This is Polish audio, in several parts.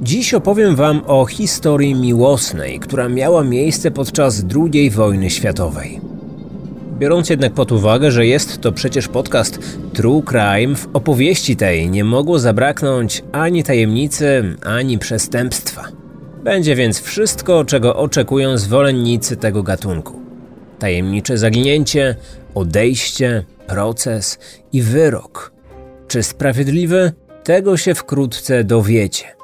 Dziś opowiem Wam o historii miłosnej, która miała miejsce podczas II wojny światowej. Biorąc jednak pod uwagę, że jest to przecież podcast True Crime, w opowieści tej nie mogło zabraknąć ani tajemnicy, ani przestępstwa. Będzie więc wszystko, czego oczekują zwolennicy tego gatunku. Tajemnicze zaginięcie, odejście, proces i wyrok. Czy sprawiedliwy? Tego się wkrótce dowiecie.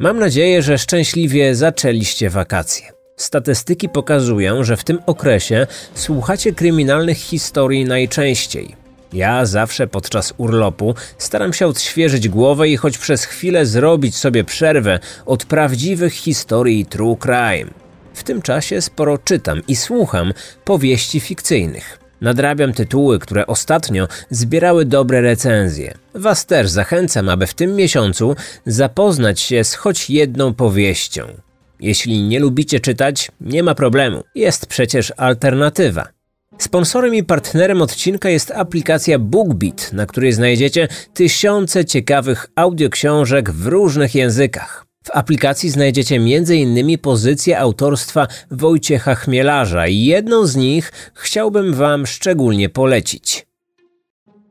Mam nadzieję, że szczęśliwie zaczęliście wakacje. Statystyki pokazują, że w tym okresie słuchacie kryminalnych historii najczęściej. Ja zawsze podczas urlopu staram się odświeżyć głowę i choć przez chwilę zrobić sobie przerwę od prawdziwych historii true crime. W tym czasie sporo czytam i słucham powieści fikcyjnych. Nadrabiam tytuły, które ostatnio zbierały dobre recenzje. Was też zachęcam, aby w tym miesiącu zapoznać się z choć jedną powieścią. Jeśli nie lubicie czytać, nie ma problemu. Jest przecież alternatywa. Sponsorem i partnerem odcinka jest aplikacja BookBeat, na której znajdziecie tysiące ciekawych audioksiążek w różnych językach. W aplikacji znajdziecie m.in. pozycje autorstwa Wojciecha Chmielarza i jedną z nich chciałbym Wam szczególnie polecić.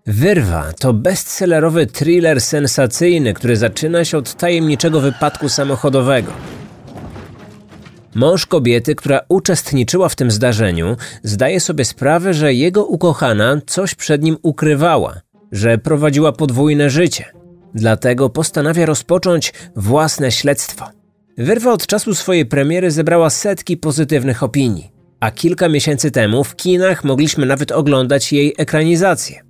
Wyrwa to bestsellerowy thriller sensacyjny, który zaczyna się od tajemniczego wypadku samochodowego. Mąż kobiety, która uczestniczyła w tym zdarzeniu, zdaje sobie sprawę, że jego ukochana coś przed nim ukrywała, że prowadziła podwójne życie – Dlatego postanawia rozpocząć własne śledztwo. Wyrwa od czasu swojej premiery zebrała setki pozytywnych opinii, a kilka miesięcy temu w kinach mogliśmy nawet oglądać jej ekranizację.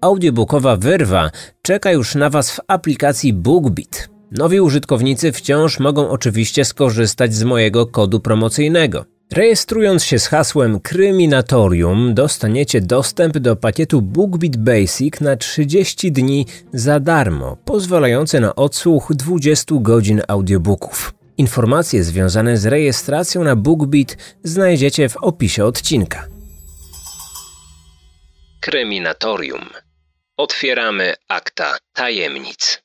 Audiobookowa Wyrwa czeka już na Was w aplikacji BookBeat. Nowi użytkownicy wciąż mogą oczywiście skorzystać z mojego kodu promocyjnego – Rejestrując się z hasłem Kryminatorium, dostaniecie dostęp do pakietu BookBeat Basic na 30 dni za darmo, pozwalający na odsłuch 20 godzin audiobooków. Informacje związane z rejestracją na BookBeat znajdziecie w opisie odcinka. Kryminatorium. Otwieramy akta tajemnic.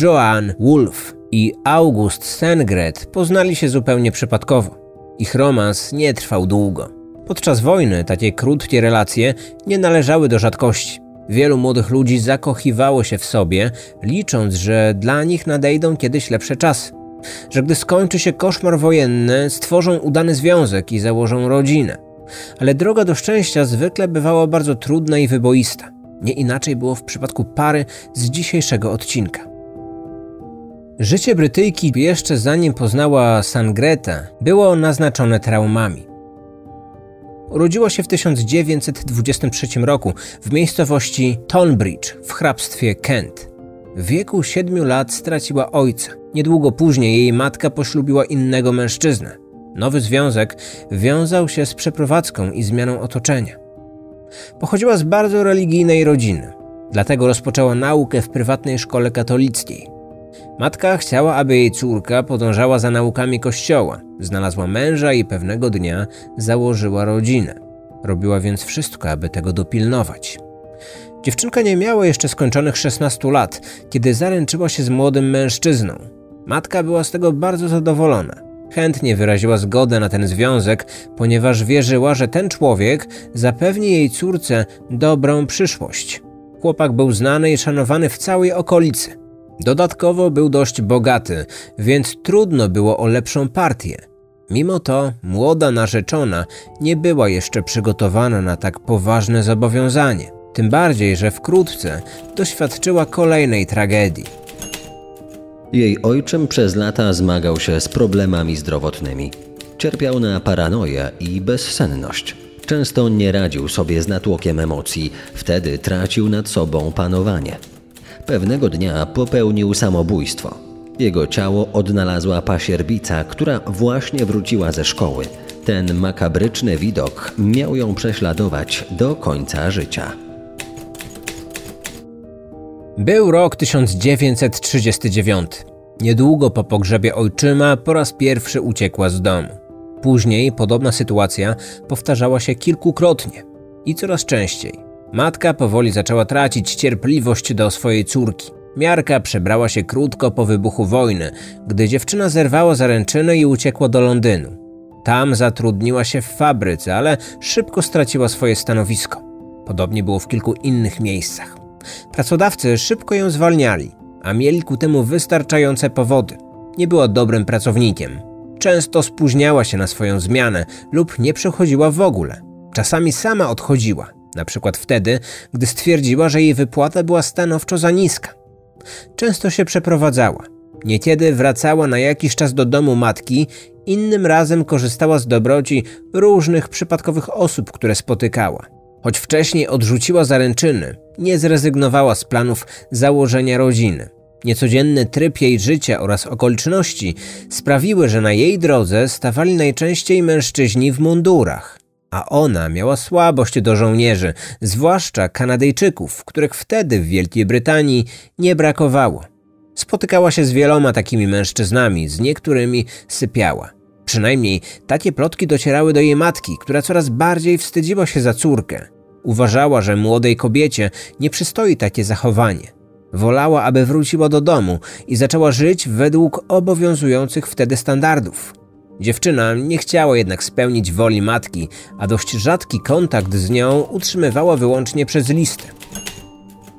Joanne Wolf i August Sengret poznali się zupełnie przypadkowo. Ich romans nie trwał długo. Podczas wojny takie krótkie relacje nie należały do rzadkości. Wielu młodych ludzi zakochiwało się w sobie, licząc, że dla nich nadejdą kiedyś lepsze czasy. Że gdy skończy się koszmar wojenny, stworzą udany związek i założą rodzinę. Ale droga do szczęścia zwykle bywała bardzo trudna i wyboista. Nie inaczej było w przypadku pary z dzisiejszego odcinka. Życie Brytyjki jeszcze zanim poznała Sangreta było naznaczone traumami. Urodziła się w 1923 roku w miejscowości Tonbridge w hrabstwie Kent. W wieku 7 lat straciła ojca. Niedługo później jej matka poślubiła innego mężczyznę. Nowy związek wiązał się z przeprowadzką i zmianą otoczenia. Pochodziła z bardzo religijnej rodziny, dlatego rozpoczęła naukę w prywatnej szkole katolickiej. Matka chciała, aby jej córka podążała za naukami kościoła, znalazła męża i pewnego dnia założyła rodzinę. Robiła więc wszystko, aby tego dopilnować. Dziewczynka nie miała jeszcze skończonych 16 lat, kiedy zaręczyła się z młodym mężczyzną. Matka była z tego bardzo zadowolona. Chętnie wyraziła zgodę na ten związek, ponieważ wierzyła, że ten człowiek zapewni jej córce dobrą przyszłość. Chłopak był znany i szanowany w całej okolicy. Dodatkowo był dość bogaty, więc trudno było o lepszą partię. Mimo to młoda narzeczona nie była jeszcze przygotowana na tak poważne zobowiązanie. Tym bardziej, że wkrótce doświadczyła kolejnej tragedii. Jej ojczym przez lata zmagał się z problemami zdrowotnymi. Cierpiał na paranoję i bezsenność. Często nie radził sobie z natłokiem emocji, wtedy tracił nad sobą panowanie. Pewnego dnia popełnił samobójstwo. Jego ciało odnalazła pasierbica, która właśnie wróciła ze szkoły. Ten makabryczny widok miał ją prześladować do końca życia. Był rok 1939. Niedługo po pogrzebie ojczyma po raz pierwszy uciekła z domu. Później podobna sytuacja powtarzała się kilkukrotnie i coraz częściej. Matka powoli zaczęła tracić cierpliwość do swojej córki. Miarka przebrała się krótko po wybuchu wojny, gdy dziewczyna zerwała zaręczyny i uciekła do Londynu. Tam zatrudniła się w fabryce, ale szybko straciła swoje stanowisko. Podobnie było w kilku innych miejscach. Pracodawcy szybko ją zwalniali, a mieli ku temu wystarczające powody. Nie była dobrym pracownikiem. Często spóźniała się na swoją zmianę lub nie przychodziła w ogóle. Czasami sama odchodziła, na przykład wtedy, gdy stwierdziła, że jej wypłata była stanowczo za niska. Często się przeprowadzała. Niekiedy wracała na jakiś czas do domu matki, innym razem korzystała z dobroci różnych przypadkowych osób, które spotykała. Choć wcześniej odrzuciła zaręczyny, nie zrezygnowała z planów założenia rodziny. Niecodzienny tryb jej życia oraz okoliczności sprawiły, że na jej drodze stawali najczęściej mężczyźni w mundurach. A ona miała słabość do żołnierzy, zwłaszcza Kanadyjczyków, których wtedy w Wielkiej Brytanii nie brakowało. Spotykała się z wieloma takimi mężczyznami, z niektórymi sypiała. Przynajmniej takie plotki docierały do jej matki, która coraz bardziej wstydziła się za córkę. Uważała, że młodej kobiecie nie przystoi takie zachowanie. Wolała, aby wróciła do domu i zaczęła żyć według obowiązujących wtedy standardów. Dziewczyna nie chciała jednak spełnić woli matki, a dość rzadki kontakt z nią utrzymywała wyłącznie przez listy.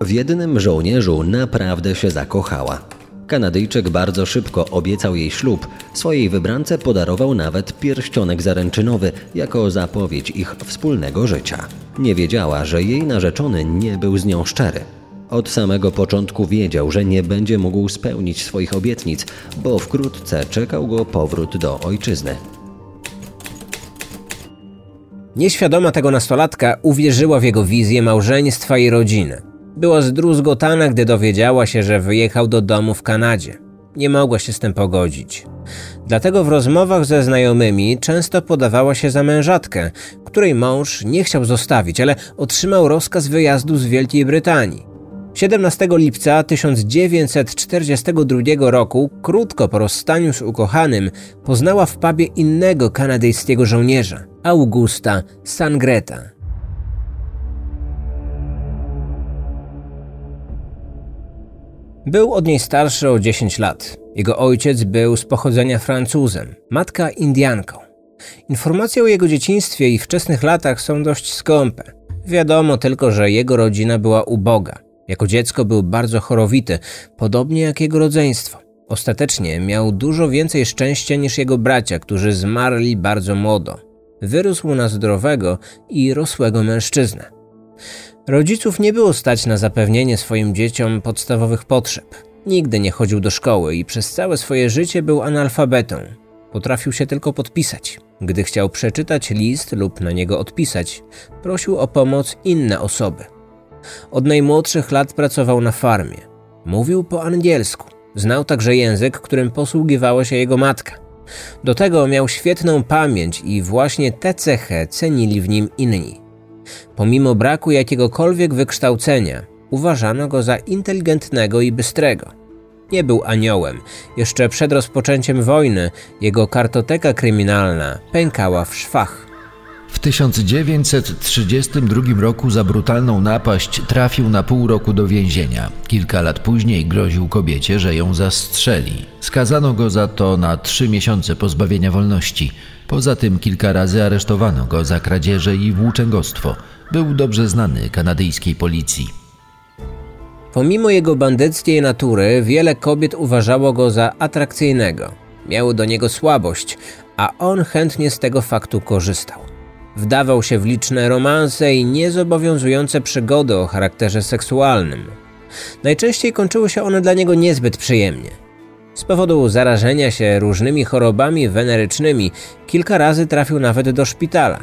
W jednym żołnierzu naprawdę się zakochała. Kanadyjczyk bardzo szybko obiecał jej ślub. Swojej wybrance podarował nawet pierścionek zaręczynowy jako zapowiedź ich wspólnego życia. Nie wiedziała, że jej narzeczony nie był z nią szczery. Od samego początku wiedział, że nie będzie mógł spełnić swoich obietnic, bo wkrótce czekał go powrót do ojczyzny. Nieświadoma tego nastolatka uwierzyła w jego wizję małżeństwa i rodziny. Była zdruzgotana, gdy dowiedziała się, że wyjechał do domu w Kanadzie. Nie mogła się z tym pogodzić. Dlatego w rozmowach ze znajomymi często podawała się za mężatkę, której mąż nie chciał zostawić, ale otrzymał rozkaz wyjazdu z Wielkiej Brytanii. 17 lipca 1942 roku, krótko po rozstaniu z ukochanym, poznała w pubie innego kanadyjskiego żołnierza, Augusta Sangreta. Był od niej starszy o 10 lat. Jego ojciec był z pochodzenia Francuzem, matka Indianką. Informacje o jego dzieciństwie i wczesnych latach są dość skąpe. Wiadomo tylko, że jego rodzina była uboga. Jako dziecko był bardzo chorowity, podobnie jak jego rodzeństwo. Ostatecznie miał dużo więcej szczęścia niż jego bracia, którzy zmarli bardzo młodo. Wyrósł na zdrowego i rosłego mężczyznę. Rodziców nie było stać na zapewnienie swoim dzieciom podstawowych potrzeb. Nigdy nie chodził do szkoły i przez całe swoje życie był analfabetą. Potrafił się tylko podpisać. Gdy chciał przeczytać list lub na niego odpisać, prosił o pomoc inne osoby. Od najmłodszych lat pracował na farmie. Mówił po angielsku. Znał także język, którym posługiwała się jego matka. Do tego miał świetną pamięć i właśnie tę cechę cenili w nim inni. Pomimo braku jakiegokolwiek wykształcenia, uważano go za inteligentnego i bystrego. Nie był aniołem. Jeszcze przed rozpoczęciem wojny jego kartoteka kryminalna pękała w szwach. W 1932 roku za brutalną napaść trafił na pół roku do więzienia. Kilka lat później groził kobiecie, że ją zastrzeli. Skazano go za to na trzy miesiące pozbawienia wolności. Poza tym kilka razy aresztowano go za kradzieże i włóczęgostwo. Był dobrze znany kanadyjskiej policji. Pomimo jego bandyckiej natury, wiele kobiet uważało go za atrakcyjnego. Miały do niego słabość, a on chętnie z tego faktu korzystał. Wdawał się w liczne romanse i niezobowiązujące przygody o charakterze seksualnym. Najczęściej kończyły się one dla niego niezbyt przyjemnie. Z powodu zarażenia się różnymi chorobami wenerycznymi kilka razy trafił nawet do szpitala.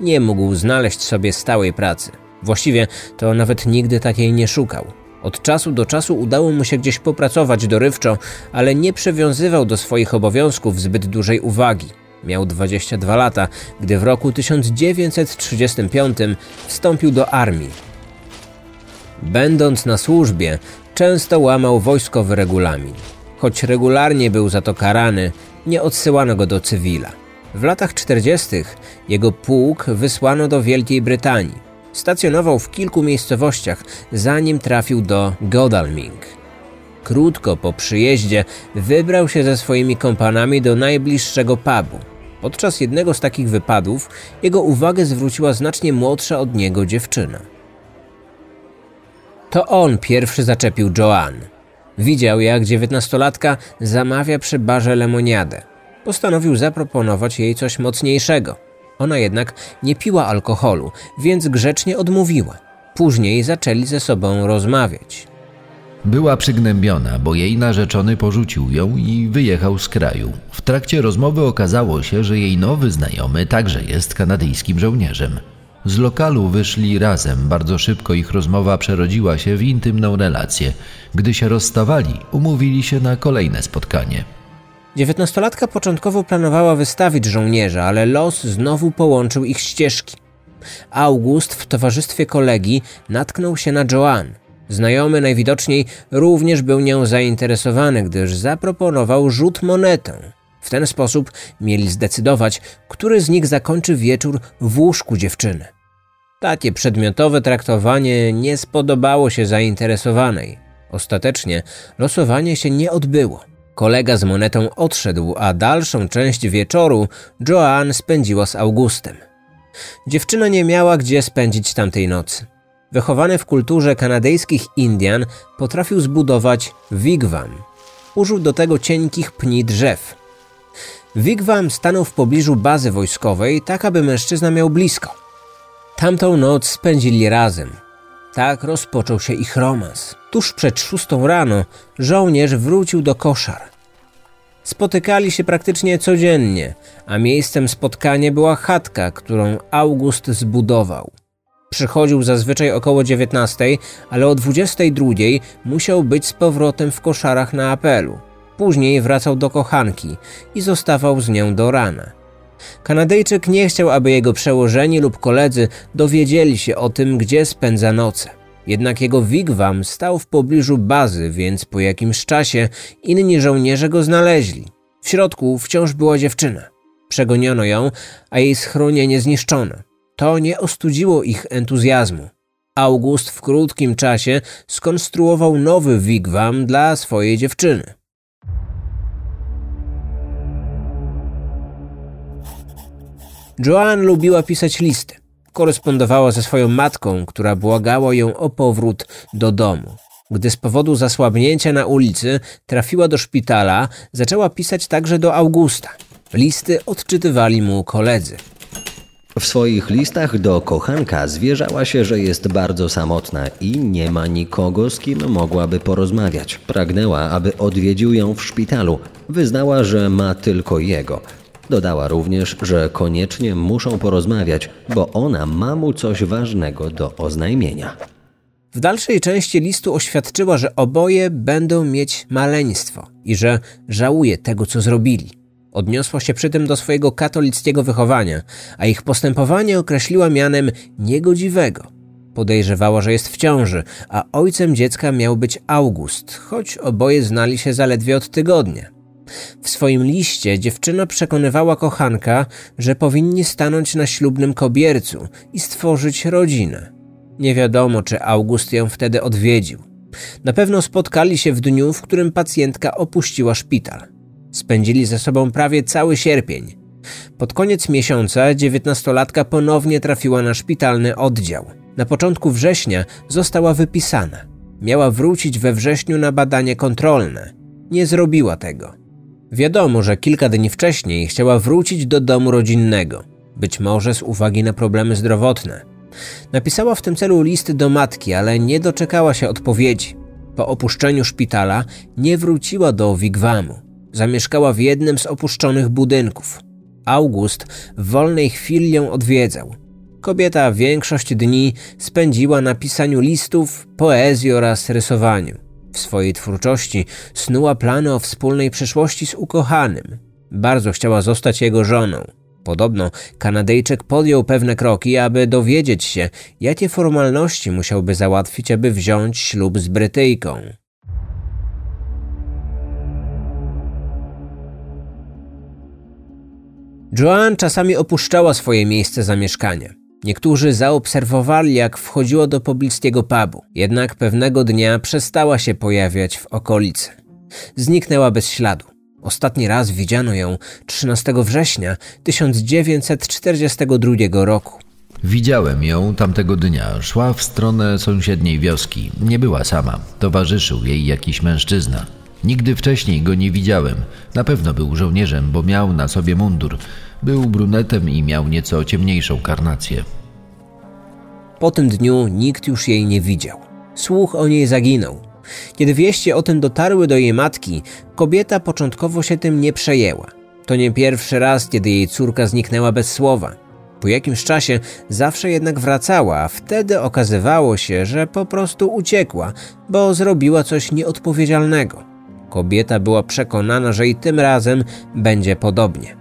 Nie mógł znaleźć sobie stałej pracy. Właściwie to nawet nigdy takiej nie szukał. Od czasu do czasu udało mu się gdzieś popracować dorywczo, ale nie przywiązywał do swoich obowiązków zbyt dużej uwagi. Miał 22 lata, gdy w roku 1935 wstąpił do armii. Będąc na służbie, często łamał wojskowy regulamin. Choć regularnie był za to karany, nie odsyłano go do cywila. W latach 40. jego pułk wysłano do Wielkiej Brytanii. Stacjonował w kilku miejscowościach, zanim trafił do Godalming. Krótko po przyjeździe wybrał się ze swoimi kompanami do najbliższego pubu. Podczas jednego z takich wypadów jego uwagę zwróciła znacznie młodsza od niego dziewczyna. To on pierwszy zaczepił Joan. Widział, jak dziewiętnastolatka zamawia przy barze lemoniadę. Postanowił zaproponować jej coś mocniejszego. Ona jednak nie piła alkoholu, więc grzecznie odmówiła. Później zaczęli ze sobą rozmawiać. Była przygnębiona, bo jej narzeczony porzucił ją i wyjechał z kraju. W trakcie rozmowy okazało się, że jej nowy znajomy także jest kanadyjskim żołnierzem. Z lokalu wyszli razem, bardzo szybko ich rozmowa przerodziła się w intymną relację. Gdy się rozstawali, umówili się na kolejne spotkanie. Dziewiętnastolatka początkowo planowała wystawić żołnierza, ale los znowu połączył ich ścieżki. August w towarzystwie kolegi natknął się na Joan. Znajomy najwidoczniej również był nią zainteresowany, gdyż zaproponował rzut monetą. W ten sposób mieli zdecydować, który z nich zakończy wieczór w łóżku dziewczyny. Takie przedmiotowe traktowanie nie spodobało się zainteresowanej. Ostatecznie losowanie się nie odbyło. Kolega z monetą odszedł, a dalszą część wieczoru Joan spędziła z Augustem. Dziewczyna nie miała gdzie spędzić tamtej nocy. Wychowany w kulturze kanadyjskich Indian, potrafił zbudować wigwam. Użył do tego cienkich pni drzew. Wigwam stanął w pobliżu bazy wojskowej, tak aby mężczyzna miał blisko. Tamtą noc spędzili razem. Tak rozpoczął się ich romans. Tuż przed szóstą rano żołnierz wrócił do koszar. Spotykali się praktycznie codziennie, a miejscem spotkania była chatka, którą August zbudował. Przychodził zazwyczaj około 19, ale o 22 musiał być z powrotem w koszarach na apelu. Później wracał do kochanki i zostawał z nią do rana. Kanadyjczyk nie chciał, aby jego przełożeni lub koledzy dowiedzieli się o tym, gdzie spędza noce. Jednak jego wigwam stał w pobliżu bazy, więc po jakimś czasie inni żołnierze go znaleźli. W środku wciąż była dziewczyna. Przegoniono ją, a jej schronienie zniszczono. To nie ostudziło ich entuzjazmu. August w krótkim czasie skonstruował nowy wigwam dla swojej dziewczyny. Joan lubiła pisać listy. Korespondowała ze swoją matką, która błagała ją o powrót do domu. Gdy z powodu zasłabnięcia na ulicy trafiła do szpitala, zaczęła pisać także do Augusta. Listy odczytywali mu koledzy. W swoich listach do kochanka zwierzała się, że jest bardzo samotna i nie ma nikogo, z kim mogłaby porozmawiać. Pragnęła, aby odwiedził ją w szpitalu. Wyznała, że ma tylko jego. Dodała również, że koniecznie muszą porozmawiać, bo ona ma mu coś ważnego do oznajmienia. W dalszej części listu oświadczyła, że oboje będą mieć maleństwo i że żałuje tego, co zrobili. Odniosła się przy tym do swojego katolickiego wychowania, a ich postępowanie określiła mianem niegodziwego. Podejrzewała, że jest w ciąży, a ojcem dziecka miał być August, choć oboje znali się zaledwie od tygodnia. W swoim liście dziewczyna przekonywała kochanka, że powinni stanąć na ślubnym kobiercu i stworzyć rodzinę. Nie wiadomo, czy August ją wtedy odwiedził. Na pewno spotkali się w dniu, w którym pacjentka opuściła szpital. Spędzili ze sobą prawie cały sierpień. Pod koniec miesiąca dziewiętnastolatka ponownie trafiła na szpitalny oddział. Na początku września została wypisana. Miała wrócić we wrześniu na badanie kontrolne. Nie zrobiła tego. Wiadomo, że kilka dni wcześniej chciała wrócić do domu rodzinnego, być może z uwagi na problemy zdrowotne. Napisała w tym celu list do matki, ale nie doczekała się odpowiedzi. Po opuszczeniu szpitala nie wróciła do wigwamu. Zamieszkała w jednym z opuszczonych budynków. August w wolnej chwili ją odwiedzał. Kobieta większość dni spędziła na pisaniu listów, poezji oraz rysowaniu. W swojej twórczości snuła plany o wspólnej przyszłości z ukochanym. Bardzo chciała zostać jego żoną. Podobno Kanadyjczyk podjął pewne kroki, aby dowiedzieć się, jakie formalności musiałby załatwić, aby wziąć ślub z Brytyjką. Joan czasami opuszczała swoje miejsce zamieszkania. Niektórzy zaobserwowali, jak wchodziła do pobliskiego pubu, jednak pewnego dnia przestała się pojawiać w okolicy. Zniknęła bez śladu. Ostatni raz widziano ją 13 września 1942 roku. Widziałem ją tamtego dnia. Szła w stronę sąsiedniej wioski. Nie była sama. Towarzyszył jej jakiś mężczyzna. Nigdy wcześniej go nie widziałem. Na pewno był żołnierzem, bo miał na sobie mundur. Był brunetem i miał nieco ciemniejszą karnację. Po tym dniu nikt już jej nie widział. Słuch o niej zaginął. Kiedy wieści o tym dotarły do jej matki, kobieta początkowo się tym nie przejęła. To nie pierwszy raz, kiedy jej córka zniknęła bez słowa. Po jakimś czasie zawsze jednak wracała, a wtedy okazywało się, że po prostu uciekła, bo zrobiła coś nieodpowiedzialnego. Kobieta była przekonana, że i tym razem będzie podobnie.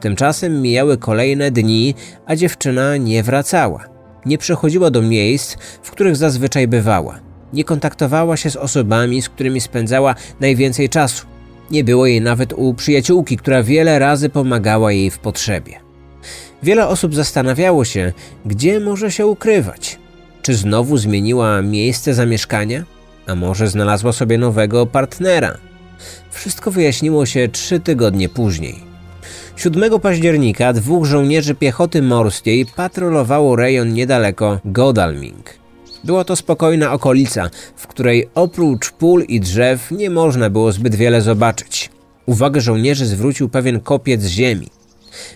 Tymczasem mijały kolejne dni, a dziewczyna nie wracała. Nie przychodziła do miejsc, w których zazwyczaj bywała. Nie kontaktowała się z osobami, z którymi spędzała najwięcej czasu. Nie było jej nawet u przyjaciółki, która wiele razy pomagała jej w potrzebie. Wiele osób zastanawiało się, gdzie może się ukrywać. Czy znowu zmieniła miejsce zamieszkania? A może znalazła sobie nowego partnera? Wszystko wyjaśniło się trzy tygodnie później. 7 października dwóch żołnierzy piechoty morskiej patrolowało rejon niedaleko Godalming. Była to spokojna okolica, w której oprócz pól i drzew nie można było zbyt wiele zobaczyć. Uwagę żołnierzy zwrócił pewien kopiec ziemi.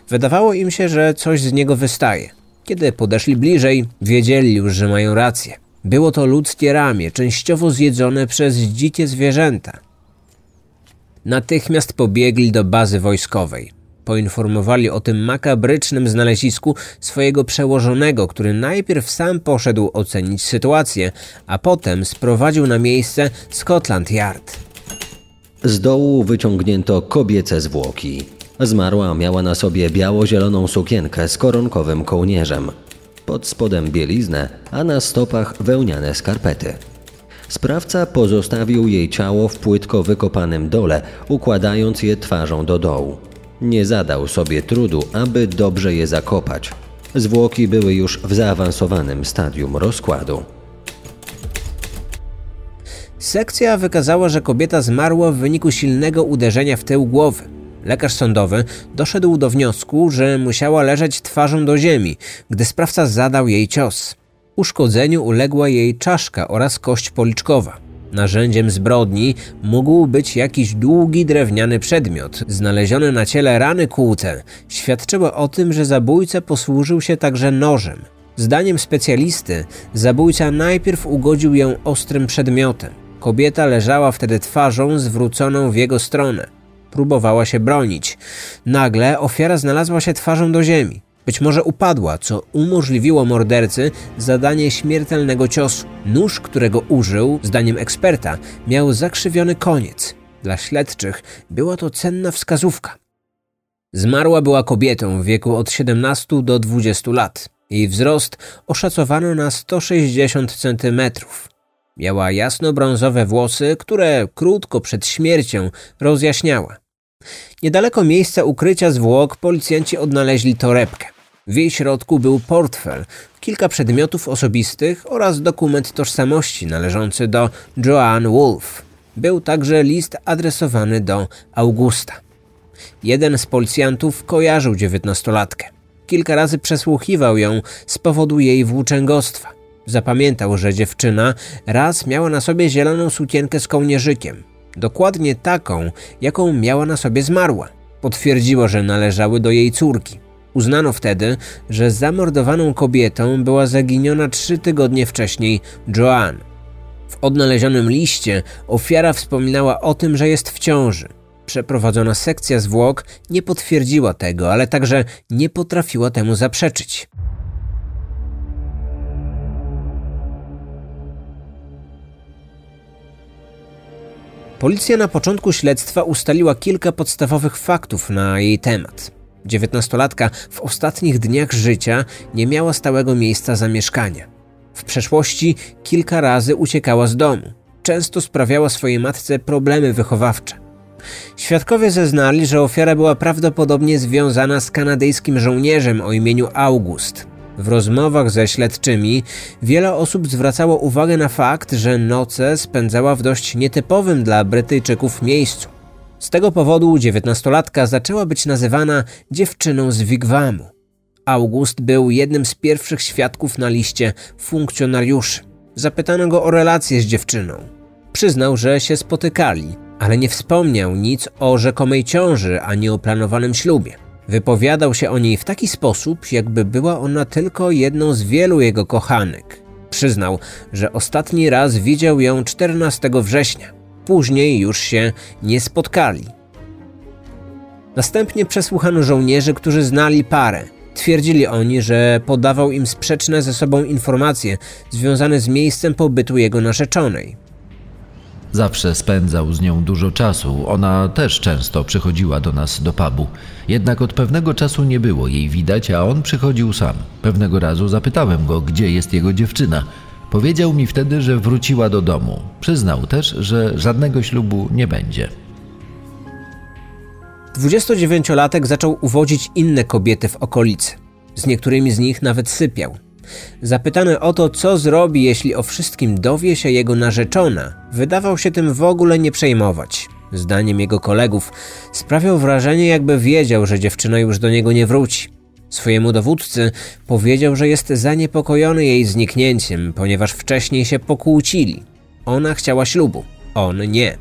Wydawało im się, że coś z niego wystaje. Kiedy podeszli bliżej, wiedzieli już, że mają rację. Było to ludzkie ramię, częściowo zjedzone przez dzikie zwierzęta. Natychmiast pobiegli do bazy wojskowej. Poinformowali o tym makabrycznym znalezisku swojego przełożonego, który najpierw sam poszedł ocenić sytuację, a potem sprowadził na miejsce Scotland Yard. Z dołu wyciągnięto kobiece zwłoki. Zmarła miała na sobie biało-zieloną sukienkę z koronkowym kołnierzem. Pod spodem bieliznę, a na stopach wełniane skarpety. Sprawca pozostawił jej ciało w płytko wykopanym dole, układając je twarzą do dołu. Nie zadał sobie trudu, aby dobrze je zakopać. Zwłoki były już w zaawansowanym stadium rozkładu. Sekcja wykazała, że kobieta zmarła w wyniku silnego uderzenia w tył głowy. Lekarz sądowy doszedł do wniosku, że musiała leżeć twarzą do ziemi, gdy sprawca zadał jej cios. Uszkodzeniu uległa jej czaszka oraz kość policzkowa. Narzędziem zbrodni mógł być jakiś długi drewniany przedmiot, znaleziony na ciele rany kłute. Świadczyło o tym, że zabójca posłużył się także nożem. Zdaniem specjalisty, zabójca najpierw ugodził ją ostrym przedmiotem. Kobieta leżała wtedy twarzą zwróconą w jego stronę. Próbowała się bronić. Nagle ofiara znalazła się twarzą do ziemi. Być może upadła, co umożliwiło mordercy zadanie śmiertelnego ciosu. Nóż, którego użył, zdaniem eksperta, miał zakrzywiony koniec. Dla śledczych była to cenna wskazówka. Zmarła była kobietą w wieku od 17 do 20 lat. Jej wzrost oszacowano na 160 cm. Miała jasno-brązowe włosy, które krótko przed śmiercią rozjaśniała. Niedaleko miejsca ukrycia zwłok policjanci odnaleźli torebkę. W jej środku był portfel, kilka przedmiotów osobistych oraz dokument tożsamości należący do Joanne Wolf. Był także list adresowany do Augusta. Jeden z policjantów kojarzył dziewiętnastolatkę. Kilka razy przesłuchiwał ją z powodu jej włóczęgostwa. Zapamiętał, że dziewczyna raz miała na sobie zieloną sukienkę z kołnierzykiem. Dokładnie taką, jaką miała na sobie zmarła. Potwierdziło, że należały do jej córki. Uznano wtedy, że zamordowaną kobietą była zaginiona trzy tygodnie wcześniej Joanne. W odnalezionym liście ofiara wspominała o tym, że jest w ciąży. Przeprowadzona sekcja zwłok nie potwierdziła tego, ale także nie potrafiła temu zaprzeczyć. Policja na początku śledztwa ustaliła kilka podstawowych faktów na jej temat. Dziewiętnastolatka w ostatnich dniach życia nie miała stałego miejsca zamieszkania. W przeszłości kilka razy uciekała z domu. Często sprawiała swojej matce problemy wychowawcze. Świadkowie zeznali, że ofiara była prawdopodobnie związana z kanadyjskim żołnierzem o imieniu August. W rozmowach ze śledczymi wiele osób zwracało uwagę na fakt, że noce spędzała w dość nietypowym dla Brytyjczyków miejscu. Z tego powodu dziewiętnastolatka zaczęła być nazywana dziewczyną z Wigwamu. August był jednym z pierwszych świadków na liście funkcjonariuszy. Zapytano go o relację z dziewczyną. Przyznał, że się spotykali, ale nie wspomniał nic o rzekomej ciąży ani o planowanym ślubie. Wypowiadał się o niej w taki sposób, jakby była ona tylko jedną z wielu jego kochanek. Przyznał, że ostatni raz widział ją 14 września. Później już się nie spotkali. Następnie przesłuchano żołnierzy, którzy znali parę. Twierdzili oni, że podawał im sprzeczne ze sobą informacje związane z miejscem pobytu jego narzeczonej. Zawsze spędzał z nią dużo czasu, ona też często przychodziła do nas do pubu. Jednak od pewnego czasu nie było jej widać, a on przychodził sam. Pewnego razu zapytałem go, gdzie jest jego dziewczyna. Powiedział mi wtedy, że wróciła do domu. Przyznał też, że żadnego ślubu nie będzie. 29-latek zaczął uwodzić inne kobiety w okolicy. Z niektórymi z nich nawet sypiał. Zapytany o to, co zrobi, jeśli o wszystkim dowie się jego narzeczona, wydawał się tym w ogóle nie przejmować. Zdaniem jego kolegów sprawiał wrażenie, jakby wiedział, że dziewczyna już do niego nie wróci. Swojemu dowódcy powiedział, że jest zaniepokojony jej zniknięciem, ponieważ wcześniej się pokłócili. Ona chciała ślubu, on nie.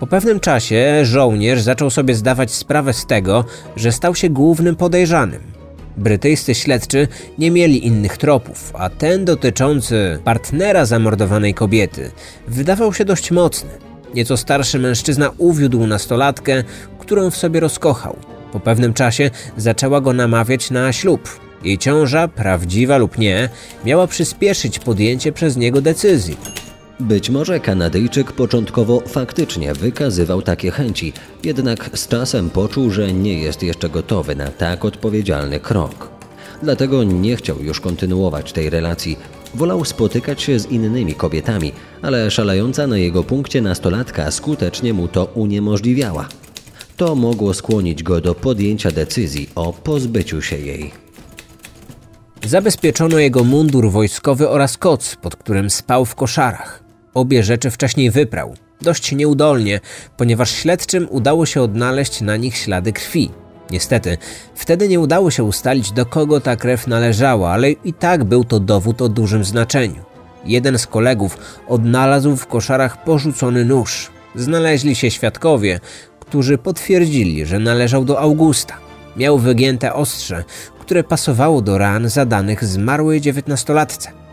Po pewnym czasie żołnierz zaczął sobie zdawać sprawę z tego, że stał się głównym podejrzanym. Brytyjscy śledczy nie mieli innych tropów, a ten dotyczący partnera zamordowanej kobiety wydawał się dość mocny. Nieco starszy mężczyzna uwiódł nastolatkę, którą w sobie rozkochał. Po pewnym czasie zaczęła go namawiać na ślub. Jej ciąża, prawdziwa lub nie, miała przyspieszyć podjęcie przez niego decyzji. Być może Kanadyjczyk początkowo faktycznie wykazywał takie chęci, jednak z czasem poczuł, że nie jest jeszcze gotowy na tak odpowiedzialny krok. Dlatego nie chciał już kontynuować tej relacji. Wolał spotykać się z innymi kobietami, ale szalejąca na jego punkcie nastolatka skutecznie mu to uniemożliwiała. To mogło skłonić go do podjęcia decyzji o pozbyciu się jej. Zabezpieczono jego mundur wojskowy oraz koc, pod którym spał w koszarach. Obie rzeczy wcześniej wyprał. Dość nieudolnie, ponieważ śledczym udało się odnaleźć na nich ślady krwi. Niestety, wtedy nie udało się ustalić, do kogo ta krew należała, ale i tak był to dowód o dużym znaczeniu. Jeden z kolegów odnalazł w koszarach porzucony nóż. Znaleźli się świadkowie, którzy potwierdzili, że należał do Augusta. Miał wygięte ostrze, które pasowało do ran zadanych zmarłej dziewiętnastolatce.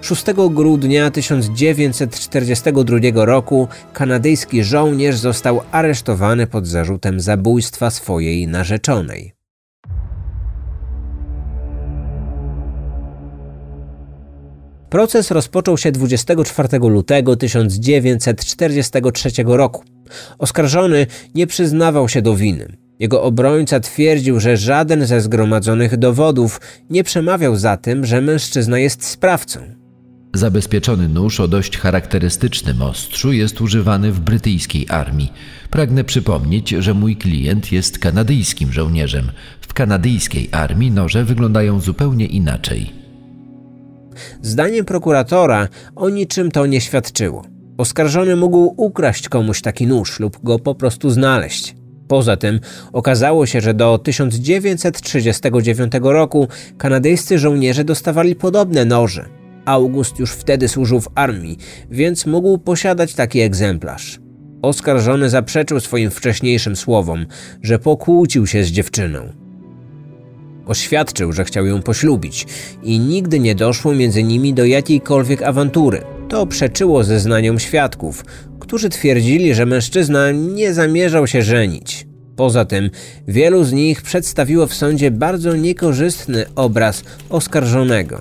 6 grudnia 1942 roku kanadyjski żołnierz został aresztowany pod zarzutem zabójstwa swojej narzeczonej. Proces rozpoczął się 24 lutego 1943 roku. Oskarżony nie przyznawał się do winy. Jego obrońca twierdził, że żaden ze zgromadzonych dowodów nie przemawiał za tym, że mężczyzna jest sprawcą. Zabezpieczony nóż o dość charakterystycznym ostrzu jest używany w brytyjskiej armii. Pragnę przypomnieć, że mój klient jest kanadyjskim żołnierzem. W kanadyjskiej armii noże wyglądają zupełnie inaczej. Zdaniem prokuratora o niczym to nie świadczyło. Oskarżony mógł ukraść komuś taki nóż lub go po prostu znaleźć. Poza tym okazało się, że do 1939 roku kanadyjscy żołnierze dostawali podobne noże. August już wtedy służył w armii, więc mógł posiadać taki egzemplarz. Oskarżony zaprzeczył swoim wcześniejszym słowom, że pokłócił się z dziewczyną. Oświadczył, że chciał ją poślubić i nigdy nie doszło między nimi do jakiejkolwiek awantury. To przeczyło zeznaniom świadków, którzy twierdzili, że mężczyzna nie zamierzał się żenić. Poza tym, wielu z nich przedstawiło w sądzie bardzo niekorzystny obraz oskarżonego.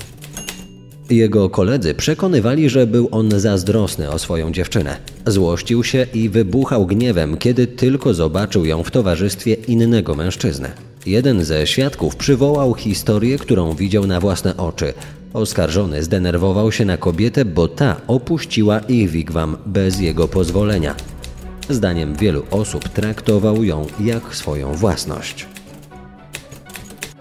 Jego koledzy przekonywali, że był on zazdrosny o swoją dziewczynę. Złościł się i wybuchał gniewem, kiedy tylko zobaczył ją w towarzystwie innego mężczyzny. Jeden ze świadków przywołał historię, którą widział na własne oczy. Oskarżony zdenerwował się na kobietę, bo ta opuściła ich wigwam bez jego pozwolenia. Zdaniem wielu osób traktował ją jak swoją własność.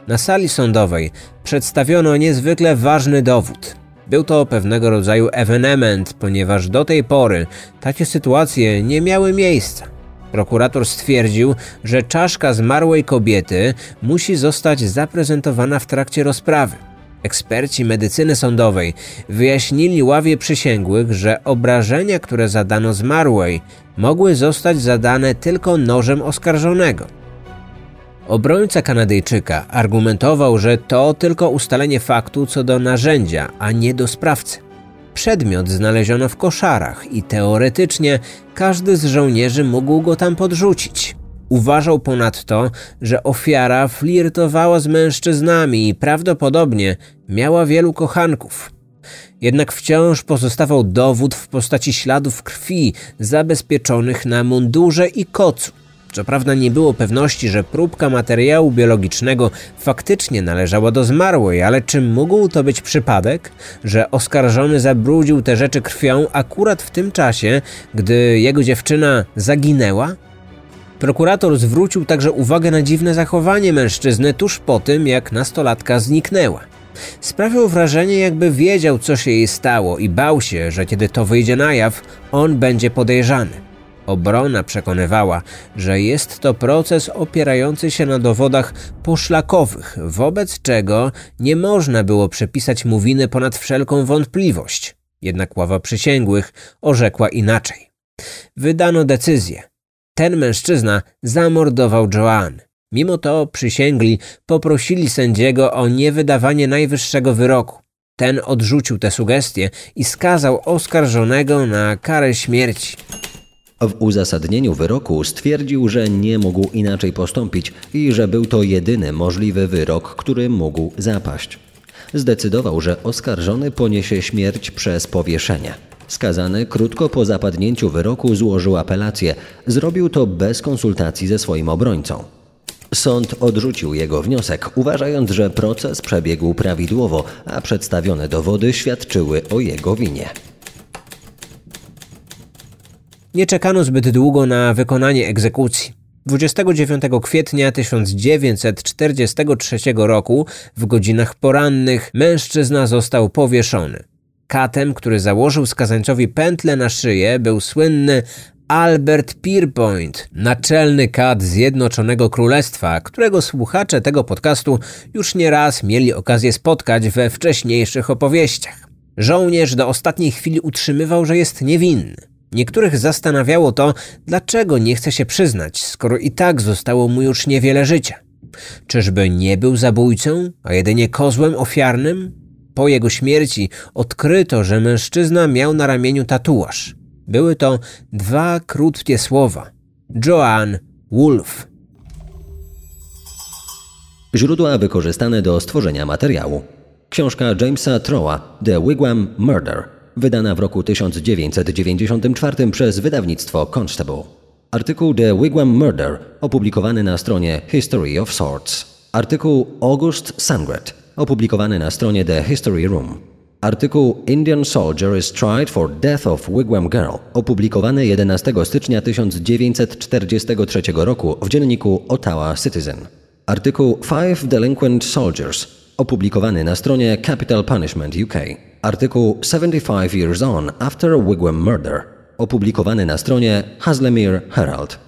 Na sali sądowej przedstawiono niezwykle ważny dowód. Był to pewnego rodzaju ewenement, ponieważ do tej pory takie sytuacje nie miały miejsca. Prokurator stwierdził, że czaszka zmarłej kobiety musi zostać zaprezentowana w trakcie rozprawy. Eksperci medycyny sądowej wyjaśnili ławie przysięgłych, że obrażenia, które zadano zmarłej, mogły zostać zadane tylko nożem oskarżonego. Obrońca Kanadyjczyka argumentował, że to tylko ustalenie faktu co do narzędzia, a nie do sprawcy. Przedmiot znaleziono w koszarach i teoretycznie każdy z żołnierzy mógł go tam podrzucić. Uważał ponadto, że ofiara flirtowała z mężczyznami i prawdopodobnie miała wielu kochanków. Jednak wciąż pozostawał dowód w postaci śladów krwi zabezpieczonych na mundurze i kocu. Co prawda nie było pewności, że próbka materiału biologicznego faktycznie należała do zmarłej, ale czy mógł to być przypadek, że oskarżony zabrudził te rzeczy krwią akurat w tym czasie, gdy jego dziewczyna zaginęła? Prokurator zwrócił także uwagę na dziwne zachowanie mężczyzny tuż po tym, jak nastolatka zniknęła. Sprawiał wrażenie, jakby wiedział, co się jej stało i bał się, że kiedy to wyjdzie na jaw, on będzie podejrzany. Obrona przekonywała, że jest to proces opierający się na dowodach poszlakowych, wobec czego nie można było przepisać mu winy ponad wszelką wątpliwość. Jednak ława przysięgłych orzekła inaczej. Wydano decyzję. Ten mężczyzna zamordował Joanne. Mimo to przysięgli poprosili sędziego o niewydawanie najwyższego wyroku. Ten odrzucił te sugestie i skazał oskarżonego na karę śmierci. W uzasadnieniu wyroku stwierdził, że nie mógł inaczej postąpić i że był to jedyny możliwy wyrok, który mógł zapaść. Zdecydował, że oskarżony poniesie śmierć przez powieszenie. Skazany krótko po zapadnięciu wyroku złożył apelację. Zrobił to bez konsultacji ze swoim obrońcą. Sąd odrzucił jego wniosek, uważając, że proces przebiegł prawidłowo, a przedstawione dowody świadczyły o jego winie. Nie czekano zbyt długo na wykonanie egzekucji. 29 kwietnia 1943 roku w godzinach porannych mężczyzna został powieszony. Katem, który założył skazańcowi pętlę na szyję, był słynny Albert Pierpoint, naczelny kat Zjednoczonego Królestwa, którego słuchacze tego podcastu już nieraz mieli okazję spotkać we wcześniejszych opowieściach. Żołnierz do ostatniej chwili utrzymywał, że jest niewinny. Niektórych zastanawiało to, dlaczego nie chce się przyznać, skoro i tak zostało mu już niewiele życia. Czyżby nie był zabójcą, a jedynie kozłem ofiarnym? Po jego śmierci odkryto, że mężczyzna miał na ramieniu tatuaż. Były to dwa krótkie słowa: Joan Wolf. Źródła wykorzystane do stworzenia materiału. Książka Jamesa Troa The Wigwam Murder, wydana w roku 1994 przez wydawnictwo Constable. Artykuł The Wigwam Murder, opublikowany na stronie History of Swords. Artykuł August Sangret, opublikowany na stronie The History Room. Artykuł Indian Soldier is tried for death of Wigwam Girl, opublikowany 11 stycznia 1943 roku w dzienniku Ottawa Citizen. Artykuł Five Delinquent Soldiers, opublikowany na stronie Capital Punishment UK. Artykuł 75 Years On After Wigwam Murder, opublikowany na stronie Haslemere Herald.